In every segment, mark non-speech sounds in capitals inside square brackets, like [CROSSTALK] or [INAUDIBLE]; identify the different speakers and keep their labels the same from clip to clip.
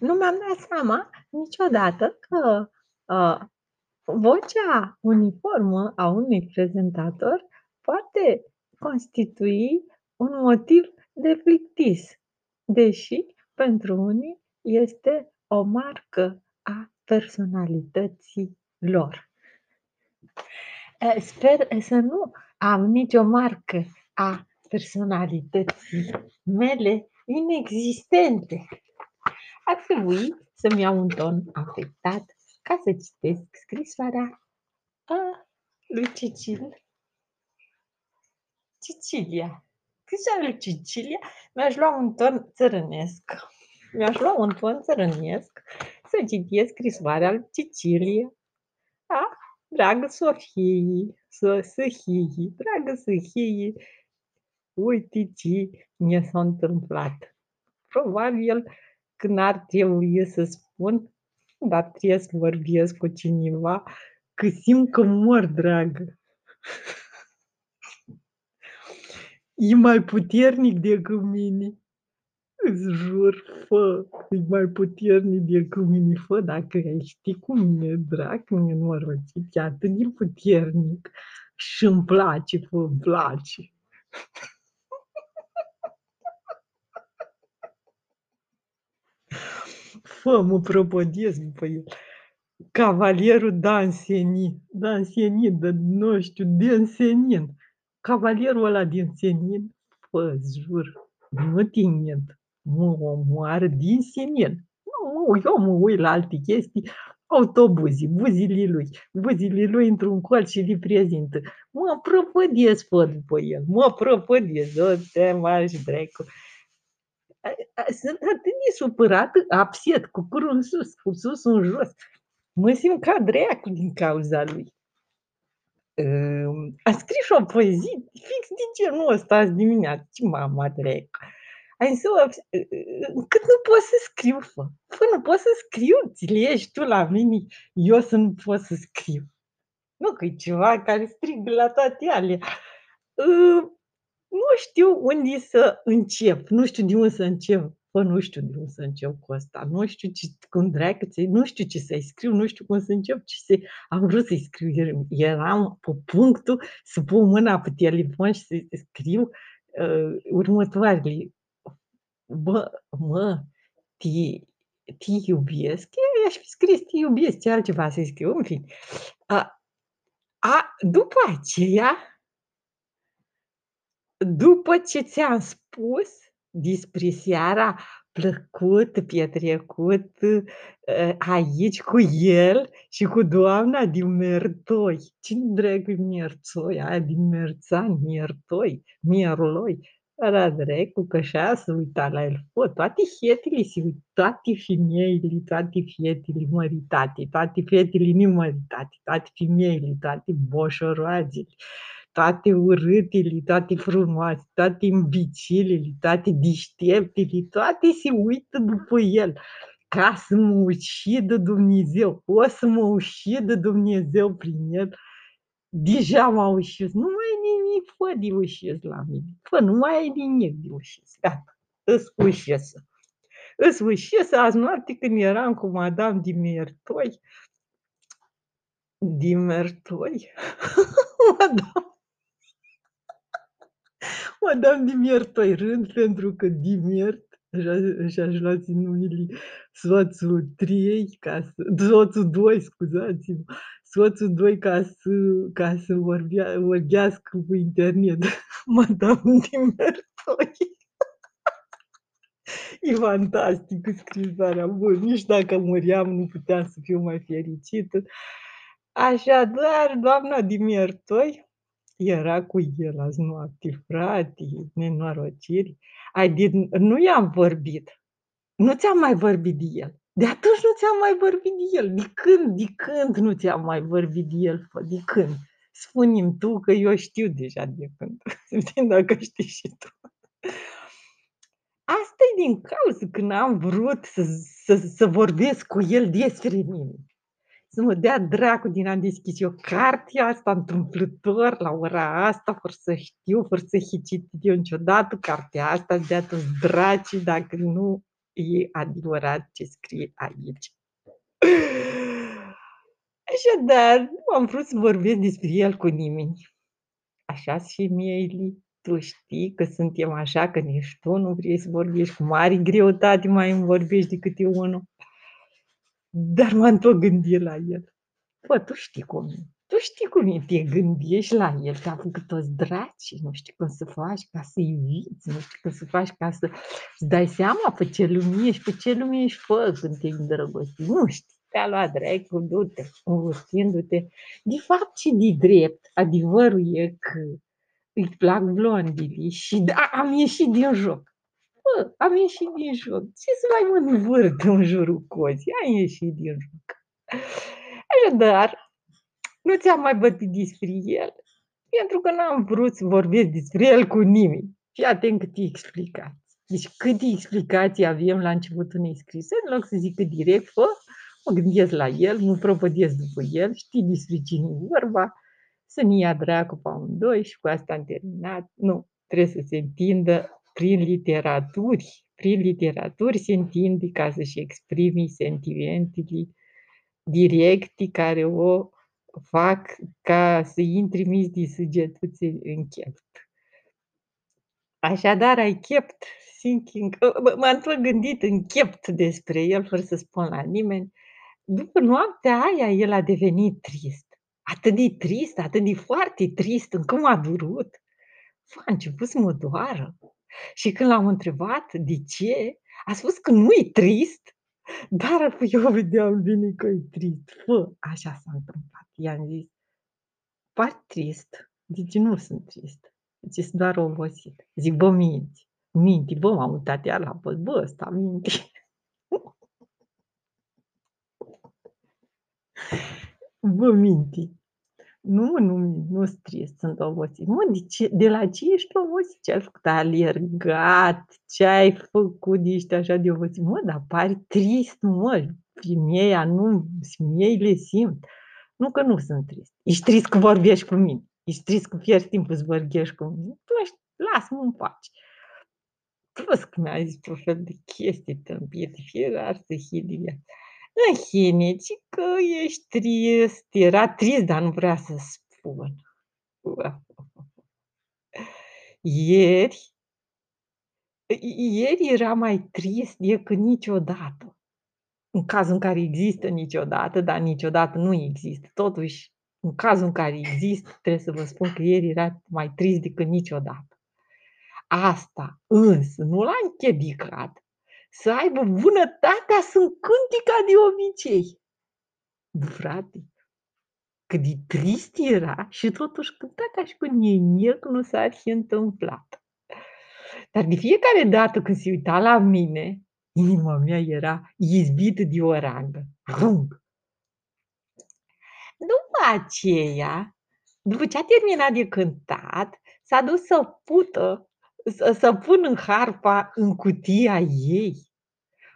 Speaker 1: Nu mi-am dat seama niciodată că, uh, vocea uniformă a unui prezentator poate constitui un motiv de plictis, deși pentru unii este o marcă a personalității lor. Uh, sper să nu am nicio marcă a personalității mele inexistente. Ar trebui să-mi iau un ton afectat ca să citesc scrisoarea a lui Cecil. Cecilia. Scrisoarea lui Cecilia mi-aș lua un ton țărănesc. Mi-aș lua un ton țărănesc să citesc scrisoarea lui Cecilia. A, dragă Sofie, Sofie, dragă Sofie, uite ce mi s-a întâmplat. Probabil că n-ar trebui să spun, dar trebuie să vorbesc cu cineva, că simt că mor, dragă. E mai puternic decât mine. Îți jur, fă, e mai puternic decât mine, fă, dacă ai ști cu mine, drag, nenorocit, e atât de puternic și îmi place, fă, îmi place. Fă, mă propodiez după el. Cavalierul Danseni, Danseni, de nu știu, din Senin. Cavalierul ăla din Senin, fă, jur, nu te mint, mă omoară din Senin. Nu, eu mă uit la alte chestii, autobuzii, buzile lui, buzile lui într-un colț și le prezintă. Mă propădiez, fă, după el, mă propădiez, o te mași, dracu sunt atât de supărată, abset, cu curul în sus, cu sus în jos. Mă simt ca dreacu din cauza lui. A scris o poezie fix din genul ăsta azi dimineață. Ce mama dreacu. Ai să, cât nu pot să scriu, fă. Fă, nu pot să scriu, ți le ești tu la mine, eu să nu pot să scriu. Nu că e ceva care strigă la toate alea. Nu știu unde să încep, nu știu de unde să încep. Bă, nu știu de unde să încep cu asta, nu știu ce, cum dracu, nu știu ce să-i scriu, nu știu cum să încep, ce să am vrut să-i scriu. Eram pe punctul să pun mâna pe telefon și să scriu uh, următoarele. Bă, mă, te, te iubesc? Eu aș fi scris te iubesc, ce altceva să scriu, în fine. A, a, după aceea, după ce ți-am spus despre seara plăcută, petrecută ă, aici cu el și cu doamna din Mertoi. Cine dragă Mertoi? Aia din Merțan, Mertoi, Merloi. Era dracu că așa se uita la el. Fă, toate fetele se uită, toate femeile, toate fetele măritate, toate fetele nemăritate, toate femeile, toate boșoroagele toate urâtele, toate frumoase, toate imbecilele, toate deșteptele, toate se uită după el ca să mă ucidă Dumnezeu. O să mă ucidă Dumnezeu prin el. Deja m-a ușit. Nu mai e nimic, fă de ușit la mine. Fă, nu mai e nimic de ușit. Gata, îți ușesă. Îți ușesă azi noapte când eram cu Madame Dimertoi. Dimertoi? [LAUGHS] Madame Madame Dimiertoi rând pentru că Dimiert și-aș lua numele soțul 3 ca să, soțul 2, scuzați-mă, soțul 2 ca să, ca să vorbea, vorbească cu internet. [LAUGHS] Madame Dimiertoi. [LAUGHS] E fantastic scrisoarea. Bun, nici dacă muriam nu puteam să fiu mai fericită. Așadar, doamna Dimiertoi, era cu el azi noapte, frate, nenorociri. Adică nu i-am vorbit. Nu ți-am mai vorbit de el. De atunci nu ți-am mai vorbit de el. De când, de când nu ți-am mai vorbit de el? Fă? De când? Spune-mi tu că eu știu deja de când. [LAUGHS] Știi dacă știi și tu. Asta e din cauza că n-am vrut să, să, să vorbesc cu el despre mine să mă dea dracu din a deschis eu cartea asta întâmplător la ora asta, fără să știu, fără să fi citit eu niciodată cartea asta, de toți draci, dacă nu E adevărat ce scrie aici. Așadar, nu am vrut să vorbesc despre el cu nimeni. Așa-s și mie, Eli. Tu știi că suntem așa, că nici tu nu vrei să vorbești, cu mare greutate mai îmi vorbești decât eu unul. Dar m-am tot gândit la el. Bă, tu știi cum e. Tu știi cum e, te gândești la el, te-a făcut toți draci, nu știi cum să faci ca să eviți, nu știi cum să faci ca să îți dai seama pe ce lume ești, pe ce lume ești fă când te îndrăgosti. Nu știi, te-a luat dracu, du-te, învârtindu-te. De fapt și de drept, adevărul e că îți plac blondii și da, am ieșit din joc. Bă, am ieșit din joc. Ce să mai mă învârt în jurul cozii? Am ieșit din joc. Așadar, nu ți-am mai bătit despre el, pentru că n-am vrut să vorbesc despre el cu nimeni. Fii atent câte explicații. Deci câte explicații avem la începutul unei scrise, în loc să zic direct, fă, mă gândesc la el, mă propădesc după el, știi despre cine e vorba, să ne ia dracu pe amândoi și cu asta am terminat. Nu, trebuie să se întindă prin literaturi. Prin literaturi se întinde ca să-și exprime sentimentele directe care o fac ca să intri mici de săgetuțe în chept. Așadar, ai chept thinking, m-am tot gândit în chept despre el, fără să spun la nimeni. După noaptea aia, el a devenit trist. Atât de trist, atât de foarte trist, încă m-a durut. A început să mă doară. Și când l-am întrebat de ce, a spus că nu e trist, [LAUGHS] dar eu vedeam bine că e trist. Fă, așa s-a întâmplat. I-am zis, par trist. Zice, nu sunt trist. Zice, sunt doar obosit. Zic, bă, minți. Minti, bă, m-am uitat iar la post. Bă, ăsta minti. [LAUGHS] Bă, minti. Nu, nu, nu sunt trist, sunt obosit. Mă, de, ce, de la ce ești obosit? Ce ai făcut? Alergat? Ce ai făcut de ești așa de obosit? Mă, dar pari trist, mă. Femeia, nu, femeile simt. Nu că nu sunt trist. Ești trist că vorbești cu mine. Ești trist că pierzi timpul să vorbești cu mine. Tu ești, lasă-mă în pace. Plus că mi-a zis tot fel de chestii tâmpite, fiecare să hide viața. În fine, că ești trist. Era trist, dar nu vrea să spun. Ieri, ieri era mai trist decât niciodată. În cazul în care există niciodată, dar niciodată nu există. Totuși, în cazul în care există, trebuie să vă spun că ieri era mai trist decât niciodată. Asta însă nu l-a închedicat să aibă bunătatea să încânte ca de obicei. Frate, cât de trist era și totuși cânta ca și cu nimic nu s-ar fi întâmplat. Dar de fiecare dată când se uita la mine, inima mea era izbită de o rangă. Rung! După aceea, după ce a terminat de cântat, s-a dus să pută să, să pun în harpa în cutia ei.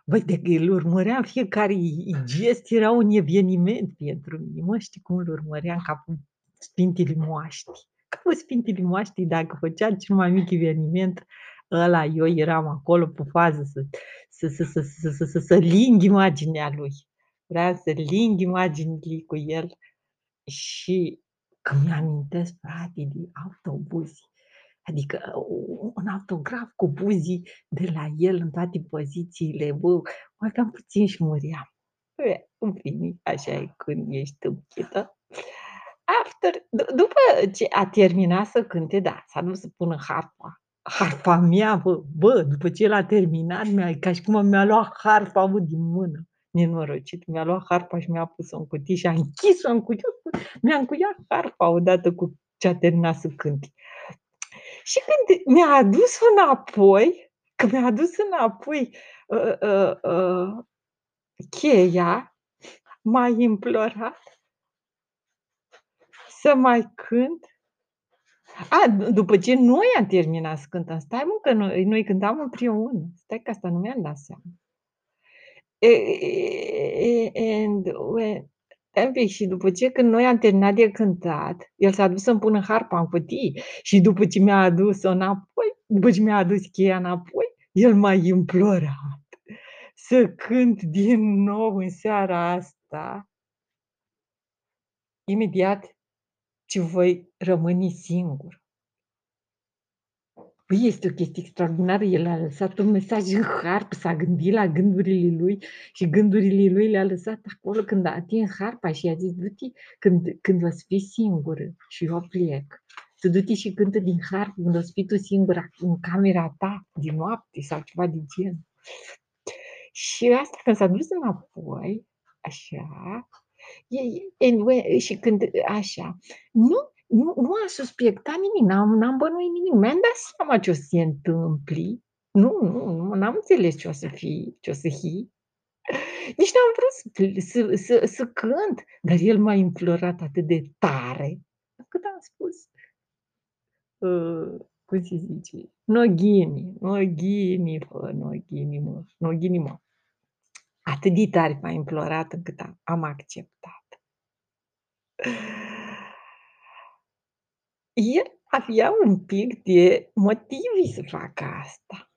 Speaker 1: Băi, de că îl urmăream fiecare gest, era un eveniment pentru mine. Mă, știi cum îl urmăream ca pe Sfintele Moaști. Ca pe Sfintele Moaști, dacă făcea cel mai mic eveniment, ăla eu eram acolo pe fază să, să, să, să, să, să, să, să ling imaginea lui. Vreau să ling imaginile cu el și că mi-amintesc, frate, de autobuzi Adică un autograf cu buzii de la el în toate pozițiile, bă, mai cam puțin și muriam. În fine, așa e când ești tâmpită. After, d- după ce a terminat să cânte, da, s-a dus să pună harpa. Harpa mea, bă, bă, după ce el a terminat, mi-a, ca și cum mi-a luat harpa bă, din mână. Nenorocit, mi-a luat harpa și mi-a pus-o în cutie și a închis-o în cutie. Mi-a încuiat harpa odată cu ce a terminat să cânte. Și când mi-a adus înapoi, când mi-a adus înapoi uh, uh, uh, cheia, m-a implorat să mai cânt. A, după ce noi am terminat să cântăm, stai mă că noi, noi cântam împreună, stai că asta nu mi-am dat seama. And when, Stai și după ce când noi am terminat de cântat, el s-a dus să-mi pună harpa în cutii și după ce mi-a adus-o înapoi, după ce mi-a adus cheia înapoi, el m-a implorat să cânt din nou în seara asta imediat ce voi rămâne singur. Păi este o chestie extraordinară, el a lăsat un mesaj în harpă, s-a gândit la gândurile lui și gândurile lui le-a lăsat acolo când a atins harpa și i-a zis, du-te când, când o să fii singură și eu plec. Tu du-te și cântă din harpă când o să fii tu singură în camera ta din noapte sau ceva de gen. Și asta când s-a dus înapoi, așa, e, e, și când, așa, nu, nu, nu a suspectat nimic, n-am, n-am bănuit nimic, mi-am dat seama ce o să se întâmpli. Nu, nu, nu, n-am înțeles ce o să fie, ce o să fie. Nici n-am vrut să, să, să, să cânt, dar el m-a implorat atât de tare, cât am spus. Uh, cum se zice? No ghini, no ghini, fă, no ghini, mă, no ghini, mă. Atât de tare m-a implorat încât am, am acceptat. El avea un pic de motive să facă asta.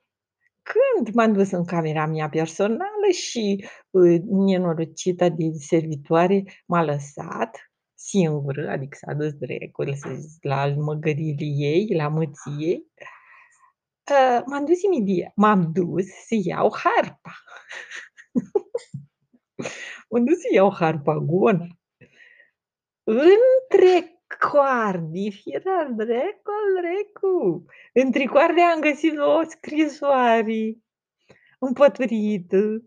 Speaker 1: Când m-am dus în camera mea personală și, uh, nenorocită de servitoare m-a lăsat singură, adică s-a dus drecul la măgările ei, la mății ei, uh, m-am dus imediat, m-am dus să iau harpa. [LAUGHS] M-am dus să iau harpa gona. Între coardi, firar drecu drecu. Între coarde am găsit o scrisoare împăturită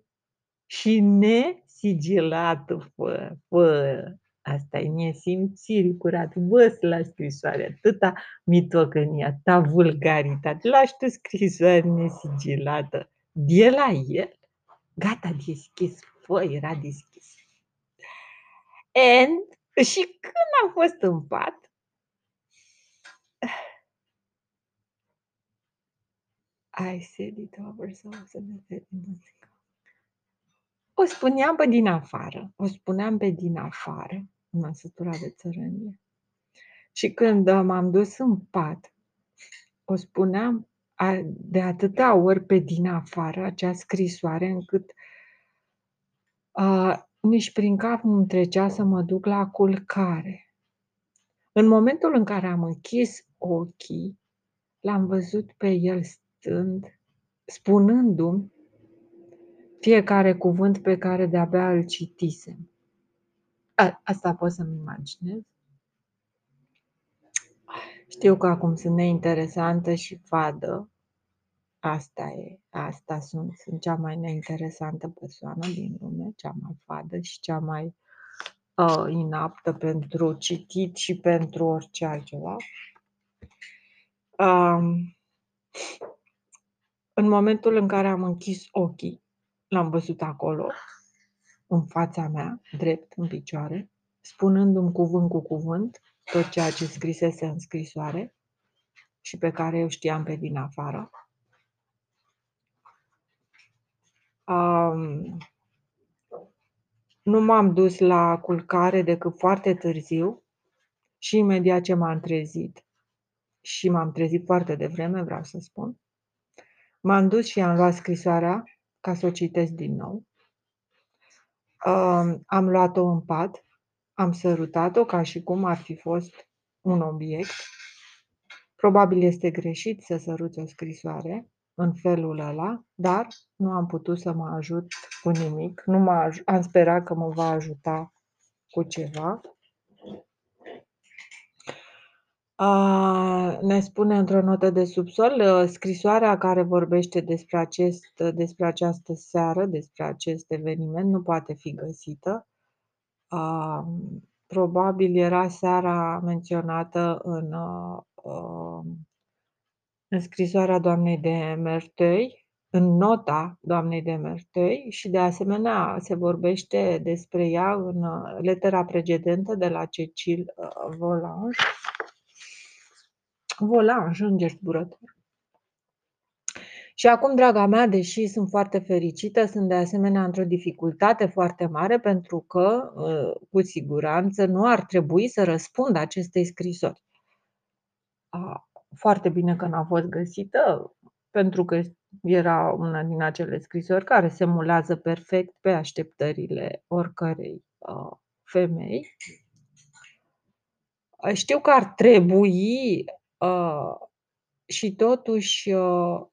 Speaker 1: și nesigilată, fă, fă. Asta e nesimțire curat. Văs la scrisoare, atâta mitocănie, atâta vulgaritate. Lași tu scrisoare nesigilată de la el. Gata, deschis. Fă, era deschis. And și când am fost în pat, I said it over so o spuneam pe din afară, o spuneam pe din afară, m-am săturat de țărănie. Și când m-am dus în pat, o spuneam de atâta ori pe din afară acea scrisoare încât uh, nici prin cap nu-mi trecea să mă duc la culcare. În momentul în care am închis ochii, l-am văzut pe el stând, spunându-mi fiecare cuvânt pe care de-abia îl citisem. A, asta pot să-mi imaginez. Știu că acum sunt neinteresantă și fadă, Asta e, asta sunt. Sunt cea mai neinteresantă persoană din lume, cea mai fadă și cea mai uh, inaptă pentru citit și pentru orice altceva. Um, în momentul în care am închis ochii, l-am văzut acolo, în fața mea, drept, în picioare, spunându-mi cuvânt cu cuvânt tot ceea ce scrisese în scrisoare și pe care eu știam pe din afară. Um, nu m-am dus la culcare decât foarte târziu și imediat ce m-am trezit, și m-am trezit foarte devreme, vreau să spun, m-am dus și am luat scrisoarea ca să o citesc din nou. Um, am luat-o în pat, am sărutat-o ca și cum ar fi fost un obiect. Probabil este greșit să săruți o scrisoare, în felul ăla, dar nu am putut să mă ajut cu nimic. Nu m-a, am sperat că mă va ajuta cu ceva. A, ne spune într-o notă de subsol ă, scrisoarea care vorbește despre, acest, despre această seară, despre acest eveniment, nu poate fi găsită. A, probabil era seara menționată în a, a, în scrisoarea doamnei de Merteuil, în nota doamnei de Merteuil și de asemenea se vorbește despre ea în uh, letera precedentă de la Cecil uh, Volange. Volange, înger zburător. Și acum, draga mea, deși sunt foarte fericită, sunt de asemenea într-o dificultate foarte mare pentru că, uh, cu siguranță, nu ar trebui să răspund acestei scrisori foarte bine că n-a fost găsită. pentru că era una din acele scrisori care se mulează perfect pe așteptările oricărei, uh, femei. Știu că ar trebui, uh, și totuși, uh,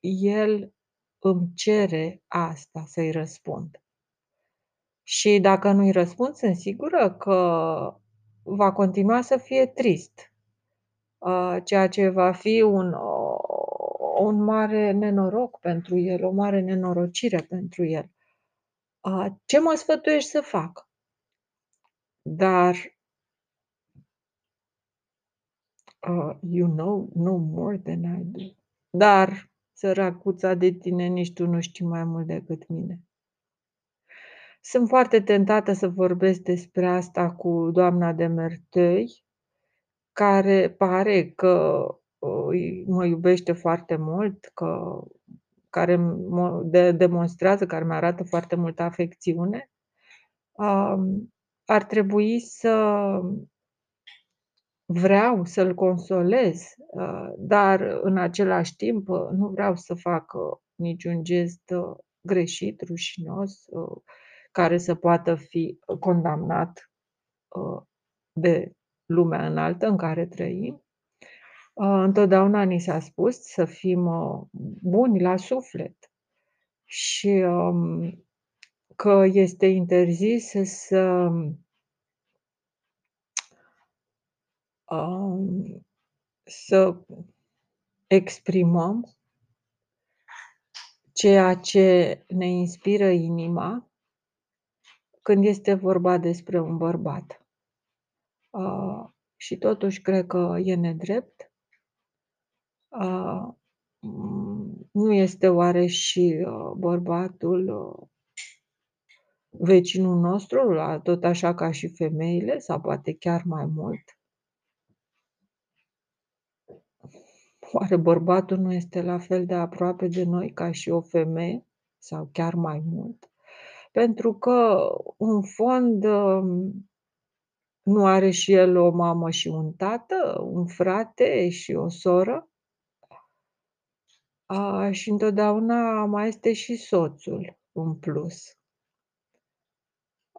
Speaker 1: el îmi cere asta, să-i răspund. Și dacă nu-i răspund, sunt sigură că va continua să fie trist, uh, ceea ce va fi un un mare nenoroc pentru el, o mare nenorocire pentru el. Uh, ce mă sfătuiești să fac? Dar uh, you know no more than I do. Dar, săracuța de tine, nici tu nu știi mai mult decât mine. Sunt foarte tentată să vorbesc despre asta cu doamna de Merteuil, care pare că mă iubește foarte mult, că, care mă de, demonstrează, care mi arată foarte multă afecțiune, ar trebui să vreau să-l consolez, dar în același timp nu vreau să fac niciun gest greșit, rușinos, care să poată fi condamnat de lumea înaltă în care trăim. Întotdeauna ni s-a spus să fim buni la suflet și um, că este interzis să um, să exprimăm ceea ce ne inspiră inima când este vorba despre un bărbat. Uh, și totuși cred că e nedrept. Uh, nu este oare și uh, bărbatul uh, vecinul nostru, la tot așa ca și femeile, sau poate chiar mai mult? Oare bărbatul nu este la fel de aproape de noi ca și o femeie, sau chiar mai mult? Pentru că, în fond, um, nu are și el o mamă și un tată, un frate și o soră? A, și întotdeauna mai este și soțul în plus.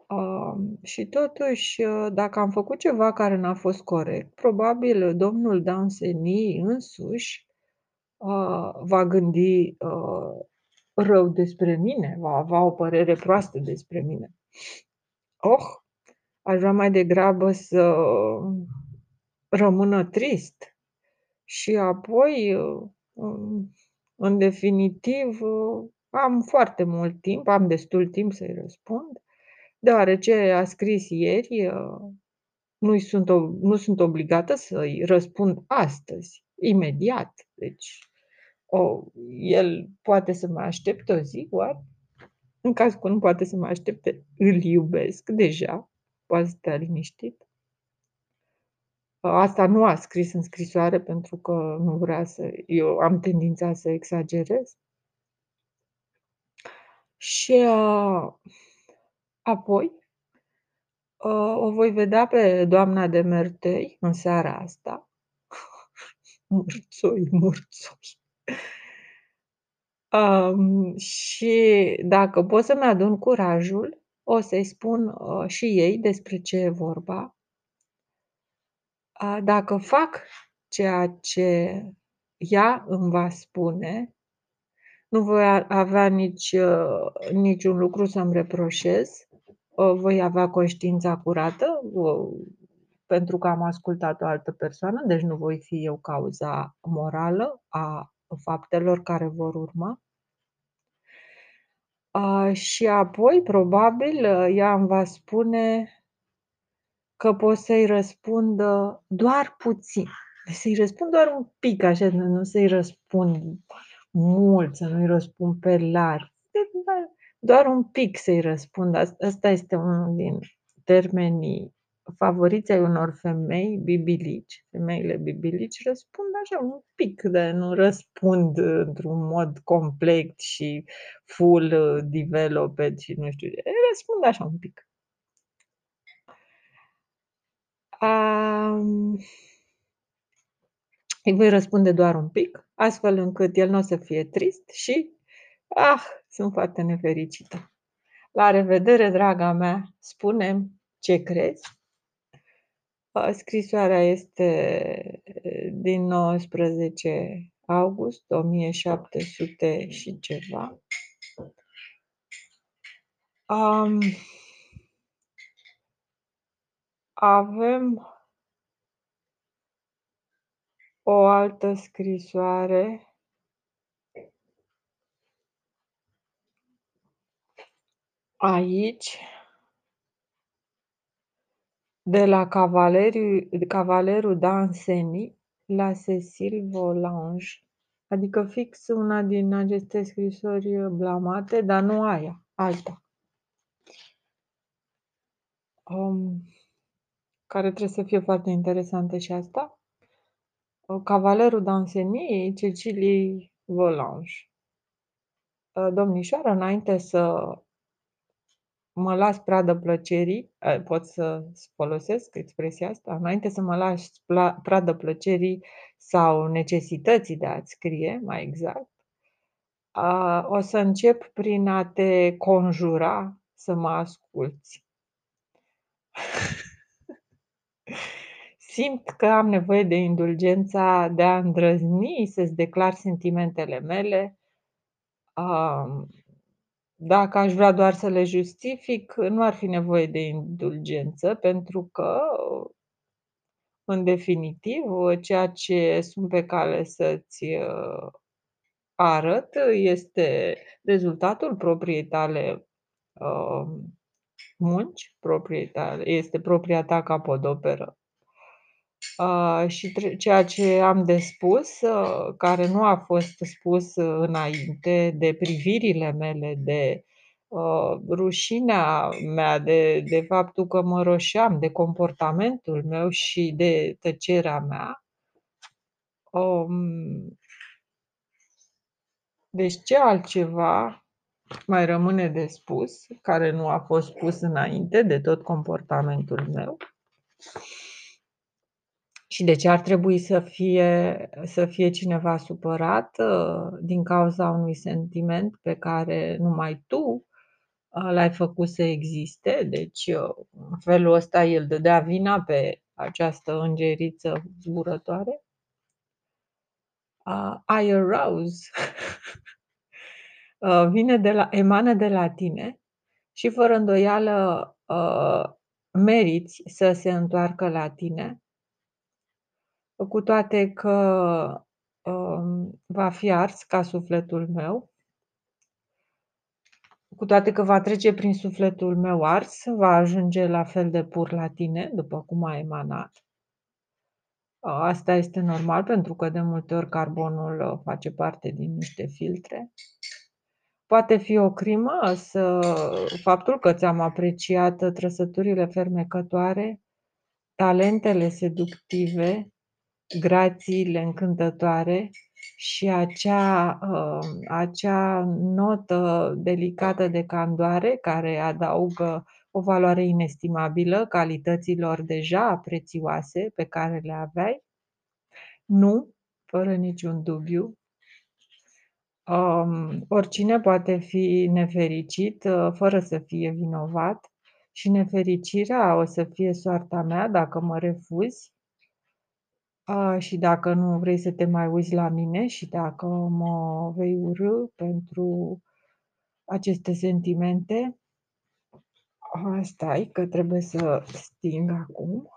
Speaker 1: A, și totuși, dacă am făcut ceva care n-a fost corect, probabil domnul Danseni însuși a, va gândi a, rău despre mine, va avea o părere proastă despre mine. Oh, aș vrea mai degrabă să rămână trist și apoi în definitiv, am foarte mult timp, am destul timp să-i răspund, deoarece a scris ieri, nu sunt, nu sunt obligată să-i răspund astăzi, imediat. Deci, o, el poate să mă aștepte o zi, oare? În caz că nu poate să mă aștepte, îl iubesc deja, poate să stea liniștit. Asta nu a scris în scrisoare pentru că nu vrea să eu am tendința să exagerez. Și, uh, apoi, uh, o voi vedea pe doamna de Merteuil în seara asta. [LAUGHS] Murțoi, murțoi. Um, și dacă pot să-mi adun curajul, o să-i spun, uh, și ei despre ce e vorba a, dacă fac ceea ce ea îmi va spune, nu voi avea nici, uh, niciun lucru să-mi reproșez, voi avea conștiința curată, pentru că am ascultat o altă persoană, deci nu voi fi eu cauza morală a faptelor care vor urma. Și apoi, probabil, ea îmi va spune că pot să-i răspund doar puțin. Deci să-i răspund doar un pic, așa, nu să-i răspund mult, să nu-i răspund pe larg. Doar un pic să-i răspund. Asta este unul din termenii favoriți ai unor femei bibilici. Femeile bibilici răspund așa un pic, dar nu răspund într-un mod complet și full developed și nu știu. Răspund așa un pic. Îi voi răspunde doar un pic, astfel încât el nu o să fie trist și, ah, sunt foarte nefericită. La revedere, draga mea, spune ce crezi. Scrisoarea este din 19 august 1700 și ceva. Um, avem o altă scrisoare. Aici. De la cavalerul Danceny la Cécile Volange, adică fix una din aceste scrisori blamate, dar nu aia, alta. Um, care trebuie să fie foarte interesantă și asta. Cavalerul Danceny, Cecilie Volange. Domnișoară, înainte să mă las pradă plăcerii, pot să folosesc expresia asta, înainte să mă las pradă plăcerii sau necesității de a-ți scrie, mai exact, o să încep prin a te conjura să mă asculți. Simt că am nevoie de indulgența de a îndrăzni să-ți declar sentimentele mele. Dacă aș vrea doar să le justific, nu ar fi nevoie de indulgență, pentru că, în definitiv, ceea ce sunt pe cale să-ți arăt este rezultatul propriei tale munci, propriei tale, este propria ta capodoperă. Uh, și ceea ce am de spus, uh, care nu a fost spus înainte, de privirile mele, de uh, rușinea mea, de, de faptul că mă roșeam, de comportamentul meu și de tăcerea mea. Um, deci ce altceva mai rămâne de spus, care nu a fost spus înainte de tot comportamentul meu? Și de ce ar trebui să fie, să fie cineva supărat uh, din cauza unui sentiment pe care numai tu uh, l-ai făcut să existe? Deci, uh, în felul ăsta, el dădea vina pe această îngeriță zburătoare? Uh, I arouse [LAUGHS] vine de la, emană de la tine și fără îndoială meriți să se întoarcă la tine cu toate că, um, va fi ars ca sufletul meu cu toate că va trece prin sufletul meu ars, va ajunge la fel de pur la tine, după cum a emanat. Asta este normal, pentru că de multe ori carbonul uh, face parte din niște filtre. Poate fi o crimă să faptul că ți-am apreciat trăsăturile fermecătoare, talentele seductive grațiile încântătoare și acea, uh, acea notă delicată de candoare care adaugă o valoare inestimabilă calităților deja prețioase pe care le aveai? Nu, fără niciun dubiu. Um, oricine poate fi nefericit uh, fără să fie vinovat și nefericirea o să fie soarta mea dacă mă refuzi a, și dacă nu vrei să te mai uiți la mine și dacă mă vei urâ pentru aceste sentimente, a, stai că trebuie să sting acum.